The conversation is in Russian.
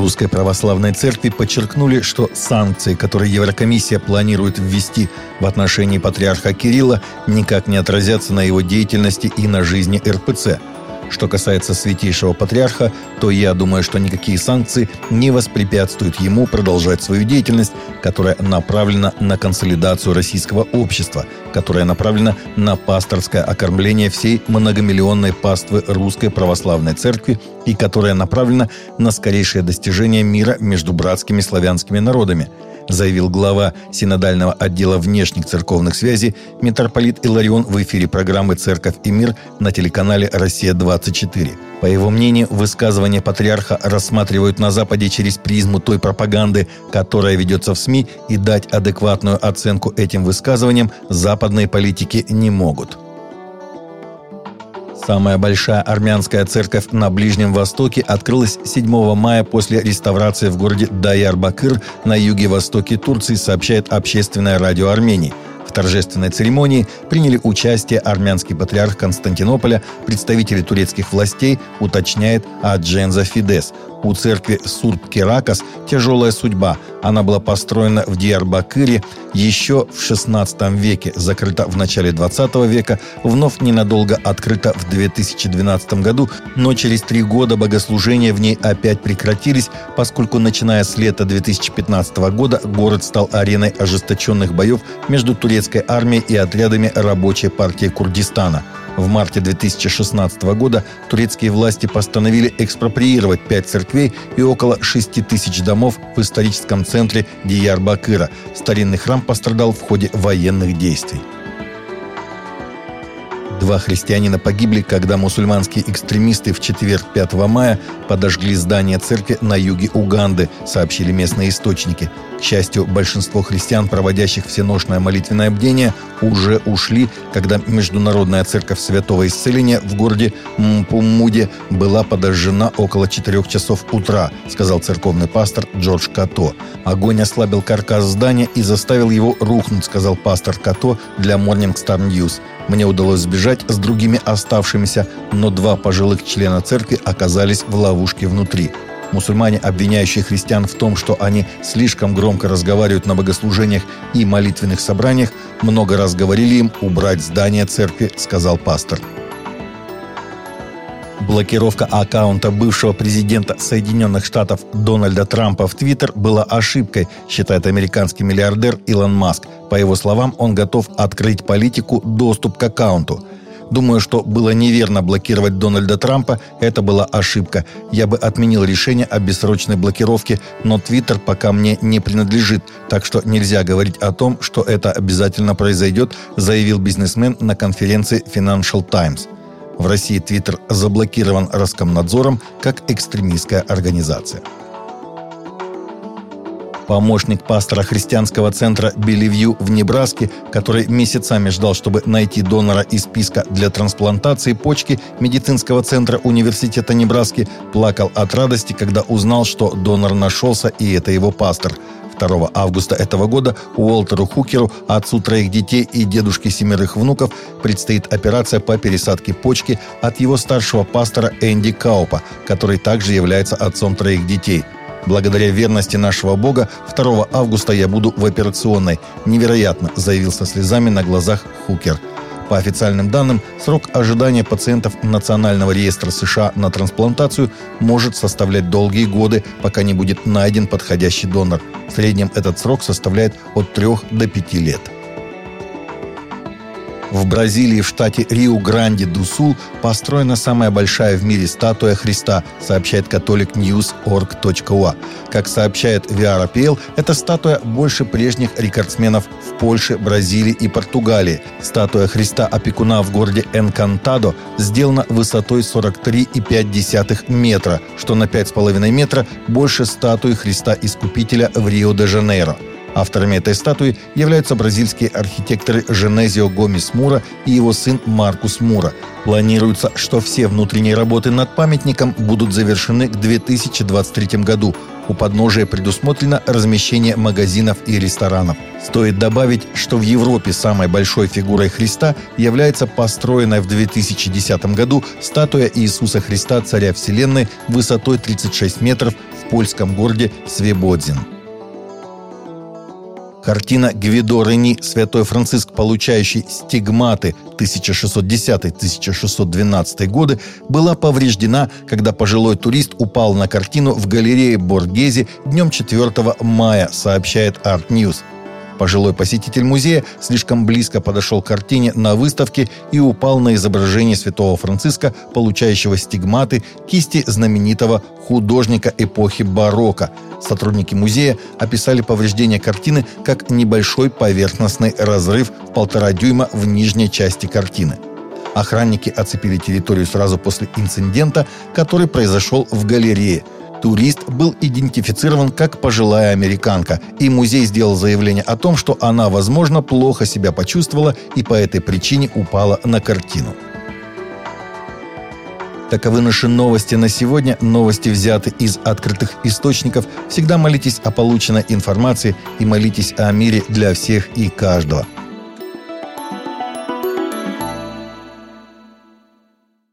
Русской Православной Церкви подчеркнули, что санкции, которые Еврокомиссия планирует ввести в отношении патриарха Кирилла, никак не отразятся на его деятельности и на жизни РПЦ – что касается святейшего патриарха, то я думаю, что никакие санкции не воспрепятствуют ему продолжать свою деятельность, которая направлена на консолидацию российского общества, которая направлена на пасторское окормление всей многомиллионной паствы Русской Православной Церкви и которая направлена на скорейшее достижение мира между братскими славянскими народами – заявил глава синодального отдела внешних церковных связей митрополит Иларион в эфире программы «Церковь и мир» на телеканале «Россия-24». По его мнению, высказывания патриарха рассматривают на Западе через призму той пропаганды, которая ведется в СМИ, и дать адекватную оценку этим высказываниям западные политики не могут. Самая большая армянская церковь на Ближнем Востоке открылась 7 мая после реставрации в городе Даяр-Бакыр на юге-востоке Турции, сообщает общественное радио Армении – в торжественной церемонии приняли участие армянский патриарх Константинополя, представители турецких властей, уточняет Адженза Фидес. У церкви Сурб-Керакас тяжелая судьба. Она была построена в Диарбакыре еще в XVI веке, закрыта в начале XX века, вновь ненадолго открыта в 2012 году, но через три года богослужения в ней опять прекратились, поскольку начиная с лета 2015 года город стал ареной ожесточенных боев между турецкой армией и отрядами рабочей партии Курдистана – в марте 2016 года турецкие власти постановили экспроприировать пять церквей и около 6 тысяч домов в историческом центре Диярбакыра. Старинный храм пострадал в ходе военных действий. Два христианина погибли, когда мусульманские экстремисты в четверг 5 мая подожгли здание церкви на юге Уганды, сообщили местные источники. К счастью, большинство христиан, проводящих всеношное молитвенное бдение, уже ушли, когда Международная церковь Святого Исцеления в городе Мпумуде была подожжена около 4 часов утра, сказал церковный пастор Джордж Като. Огонь ослабил каркас здания и заставил его рухнуть, сказал пастор Като для Morning Star News. Мне удалось сбежать с другими оставшимися, но два пожилых члена церкви оказались в ловушке внутри. Мусульмане, обвиняющие христиан в том, что они слишком громко разговаривают на богослужениях и молитвенных собраниях, много раз говорили им убрать здание церкви, сказал пастор. Блокировка аккаунта бывшего президента Соединенных Штатов Дональда Трампа в Твиттер была ошибкой, считает американский миллиардер Илон Маск. По его словам, он готов открыть политику доступ к аккаунту. Думаю, что было неверно блокировать Дональда Трампа. Это была ошибка. Я бы отменил решение о бессрочной блокировке, но Твиттер пока мне не принадлежит, так что нельзя говорить о том, что это обязательно произойдет, заявил бизнесмен на конференции Financial Times. В России Твиттер заблокирован Роскомнадзором как экстремистская организация. Помощник пастора христианского центра Белевью в Небраске, который месяцами ждал, чтобы найти донора из списка для трансплантации почки медицинского центра Университета Небраски, плакал от радости, когда узнал, что донор нашелся, и это его пастор – 2 августа этого года Уолтеру Хукеру, отцу троих детей и дедушке семерых внуков, предстоит операция по пересадке почки от его старшего пастора Энди Каупа, который также является отцом троих детей. Благодаря верности нашего Бога 2 августа я буду в операционной. Невероятно, заявил со слезами на глазах Хукер. По официальным данным, срок ожидания пациентов Национального реестра США на трансплантацию может составлять долгие годы, пока не будет найден подходящий донор. В среднем этот срок составляет от 3 до 5 лет. В Бразилии, в штате Рио-Гранди-ду-Сул, построена самая большая в мире статуя Христа, сообщает католик News.org.ua. Как сообщает VRPL, эта статуя больше прежних рекордсменов в Польше, Бразилии и Португалии. Статуя Христа опекуна в городе Энкантадо сделана высотой 43,5 метра, что на 5,5 метра больше статуи Христа Искупителя в Рио-де-Жанейро. Авторами этой статуи являются бразильские архитекторы Женезио Гомес Мура и его сын Маркус Мура. Планируется, что все внутренние работы над памятником будут завершены к 2023 году. У подножия предусмотрено размещение магазинов и ресторанов. Стоит добавить, что в Европе самой большой фигурой Христа является построенная в 2010 году статуя Иисуса Христа, Царя Вселенной, высотой 36 метров польском городе Свебодзин. Картина Гвидо Рени «Святой Франциск, получающий стигматы» 1610-1612 годы была повреждена, когда пожилой турист упал на картину в галерее Боргези днем 4 мая, сообщает Art News. Пожилой посетитель музея слишком близко подошел к картине на выставке и упал на изображение святого Франциска, получающего стигматы кисти знаменитого художника эпохи барокко. Сотрудники музея описали повреждение картины как небольшой поверхностный разрыв в полтора дюйма в нижней части картины. Охранники оцепили территорию сразу после инцидента, который произошел в галерее – Турист был идентифицирован как пожилая американка, и музей сделал заявление о том, что она, возможно, плохо себя почувствовала и по этой причине упала на картину. Таковы наши новости на сегодня. Новости взяты из открытых источников. Всегда молитесь о полученной информации и молитесь о мире для всех и каждого.